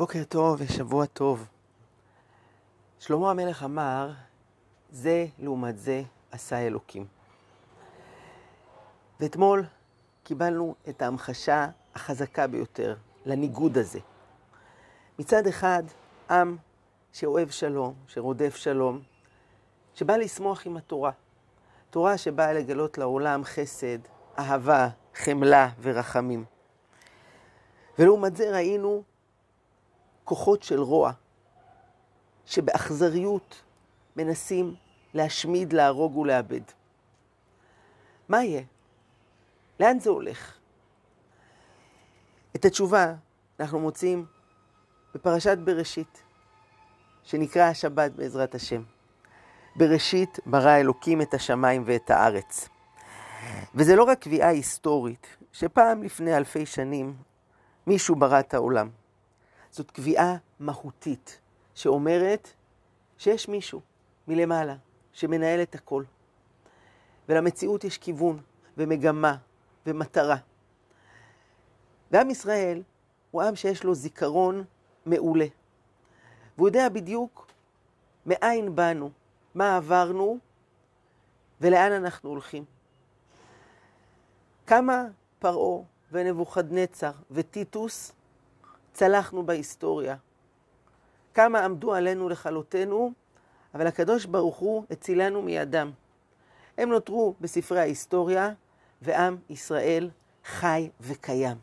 בוקר טוב ושבוע טוב. שלמה המלך אמר, זה לעומת זה עשה אלוקים. ואתמול קיבלנו את ההמחשה החזקה ביותר לניגוד הזה. מצד אחד, עם שאוהב שלום, שרודף שלום, שבא לשמוח עם התורה. תורה שבאה לגלות לעולם חסד, אהבה, חמלה ורחמים. ולעומת זה ראינו כוחות של רוע, שבאכזריות מנסים להשמיד, להרוג ולאבד. מה יהיה? לאן זה הולך? את התשובה אנחנו מוצאים בפרשת בראשית, שנקרא השבת בעזרת השם. בראשית ברא אלוקים את השמיים ואת הארץ. וזה לא רק קביעה היסטורית, שפעם לפני אלפי שנים מישהו ברא את העולם. זאת קביעה מהותית, שאומרת שיש מישהו מלמעלה שמנהל את הכל. ולמציאות יש כיוון ומגמה ומטרה. ועם ישראל הוא עם שיש לו זיכרון מעולה. והוא יודע בדיוק מאין באנו, מה עברנו ולאן אנחנו הולכים. כמה פרעה ונבוכדנצר וטיטוס צלחנו בהיסטוריה. כמה עמדו עלינו לכלותנו, אבל הקדוש ברוך הוא הצילנו מידם. הם נותרו בספרי ההיסטוריה, ועם ישראל חי וקיים.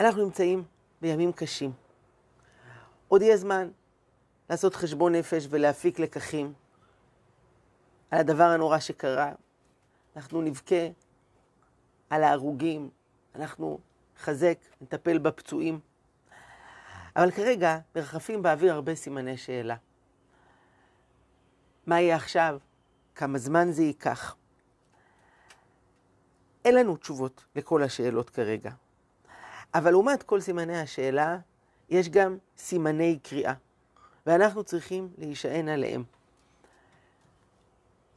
אנחנו נמצאים בימים קשים. עוד יהיה זמן לעשות חשבון נפש ולהפיק לקחים על הדבר הנורא שקרה. אנחנו נבכה על ההרוגים, אנחנו נחזק, נטפל בפצועים. אבל כרגע מרחפים באוויר הרבה סימני שאלה. מה יהיה עכשיו? כמה זמן זה ייקח? אין לנו תשובות לכל השאלות כרגע. אבל לעומת כל סימני השאלה, יש גם סימני קריאה, ואנחנו צריכים להישען עליהם.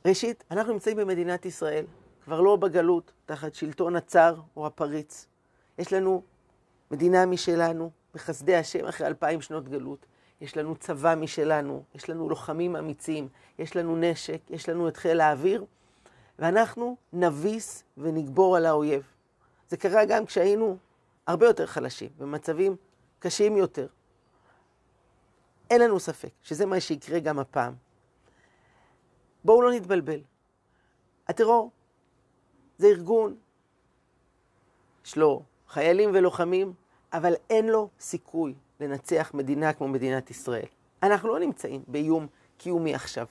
ראשית, אנחנו נמצאים במדינת ישראל, כבר לא בגלות, תחת שלטון הצר או הפריץ. יש לנו מדינה משלנו, בחסדי השם אחרי אלפיים שנות גלות. יש לנו צבא משלנו, יש לנו לוחמים אמיצים, יש לנו נשק, יש לנו את חיל האוויר, ואנחנו נביס ונגבור על האויב. זה קרה גם כשהיינו הרבה יותר חלשים, במצבים קשים יותר. אין לנו ספק שזה מה שיקרה גם הפעם. בואו לא נתבלבל. הטרור זה ארגון, יש לו חיילים ולוחמים, אבל אין לו סיכוי לנצח מדינה כמו מדינת ישראל. אנחנו לא נמצאים באיום קיומי עכשיו.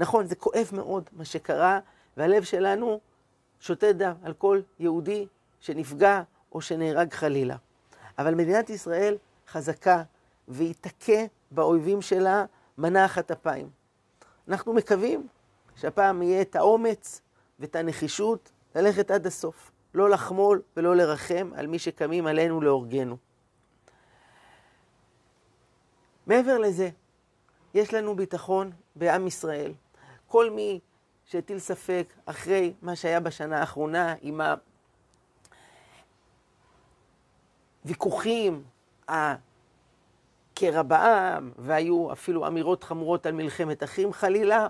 נכון, זה כואב מאוד מה שקרה, והלב שלנו שותת דם על כל יהודי שנפגע או שנהרג חלילה. אבל מדינת ישראל חזקה והיא תכה באויבים שלה מנה אחת אפיים. אנחנו מקווים שהפעם יהיה את האומץ ואת הנחישות ללכת עד הסוף. לא לחמול ולא לרחם על מי שקמים עלינו להורגנו. מעבר לזה, יש לנו ביטחון בעם ישראל. כל מי שהטיל ספק אחרי מה שהיה בשנה האחרונה עם הוויכוחים, הקרע בעם, והיו אפילו אמירות חמורות על מלחמת אחים חלילה,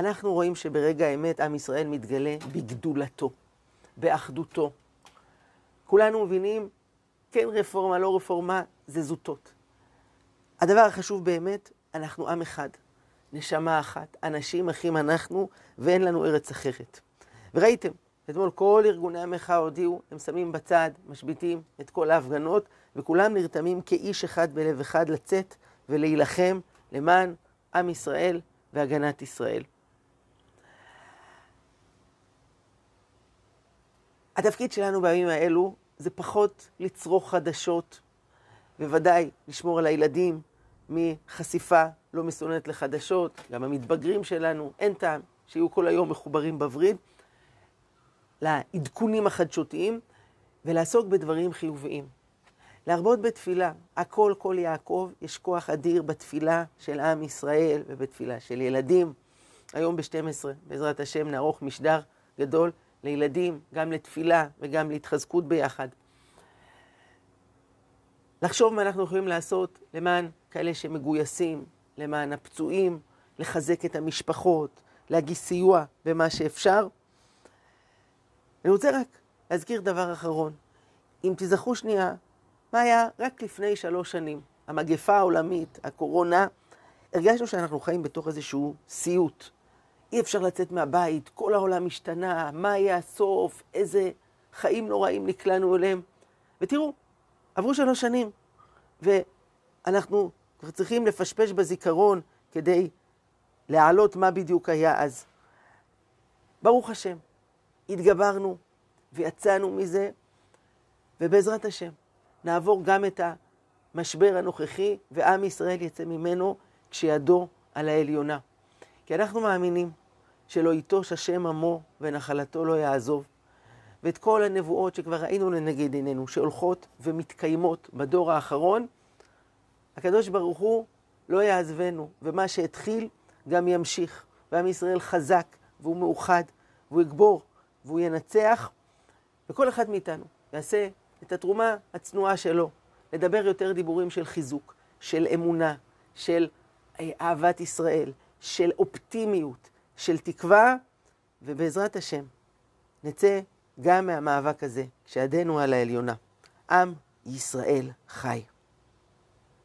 אנחנו רואים שברגע האמת עם ישראל מתגלה בגדולתו. באחדותו. כולנו מבינים, כן רפורמה, לא רפורמה, זה זוטות. הדבר החשוב באמת, אנחנו עם אחד, נשמה אחת, אנשים אחים אנחנו, ואין לנו ארץ אחרת. וראיתם, אתמול כל ארגוני המחאה הודיעו, הם שמים בצד, משביתים את כל ההפגנות, וכולם נרתמים כאיש אחד בלב אחד לצאת ולהילחם למען עם ישראל והגנת ישראל. התפקיד שלנו בימים האלו זה פחות לצרוך חדשות, בוודאי לשמור על הילדים מחשיפה לא מסוננת לחדשות, גם המתבגרים שלנו, אין טעם שיהיו כל היום מחוברים בווריד, לעדכונים החדשותיים, ולעסוק בדברים חיוביים. להרבות בתפילה, הכל כל יעקב, יש כוח אדיר בתפילה של עם ישראל ובתפילה של ילדים. היום ב-12, בעזרת השם, נערוך משדר גדול לילדים, גם לתפילה וגם להתחזקות ביחד. לחשוב מה אנחנו יכולים לעשות למען כאלה שמגויסים, למען הפצועים, לחזק את המשפחות, להגיש סיוע במה שאפשר. אני רוצה רק להזכיר דבר אחרון. אם תזכרו שנייה, מה היה רק לפני שלוש שנים? המגפה העולמית, הקורונה, הרגשנו שאנחנו חיים בתוך איזשהו סיוט. אי אפשר לצאת מהבית, כל העולם השתנה, מה יהיה הסוף, איזה חיים נוראים נקלענו אליהם. ותראו, עברו שלוש שנים, ואנחנו צריכים לפשפש בזיכרון כדי להעלות מה בדיוק היה אז. ברוך השם, התגברנו ויצאנו מזה, ובעזרת השם נעבור גם את המשבר הנוכחי, ועם ישראל יצא ממנו כשידו על העליונה. כי אנחנו מאמינים שלא יטוש השם עמו ונחלתו לא יעזוב. ואת כל הנבואות שכבר ראינו לנגד עינינו, שהולכות ומתקיימות בדור האחרון, הקדוש ברוך הוא לא יעזבנו, ומה שהתחיל גם ימשיך. ועם ישראל חזק, והוא מאוחד, והוא יגבור, והוא ינצח, וכל אחד מאיתנו יעשה את התרומה הצנועה שלו, לדבר יותר דיבורים של חיזוק, של אמונה, של אה, אהבת ישראל, של אופטימיות, של תקווה, ובעזרת השם נצא גם מהמאבק הזה, כשידנו על העליונה. עם ישראל חי.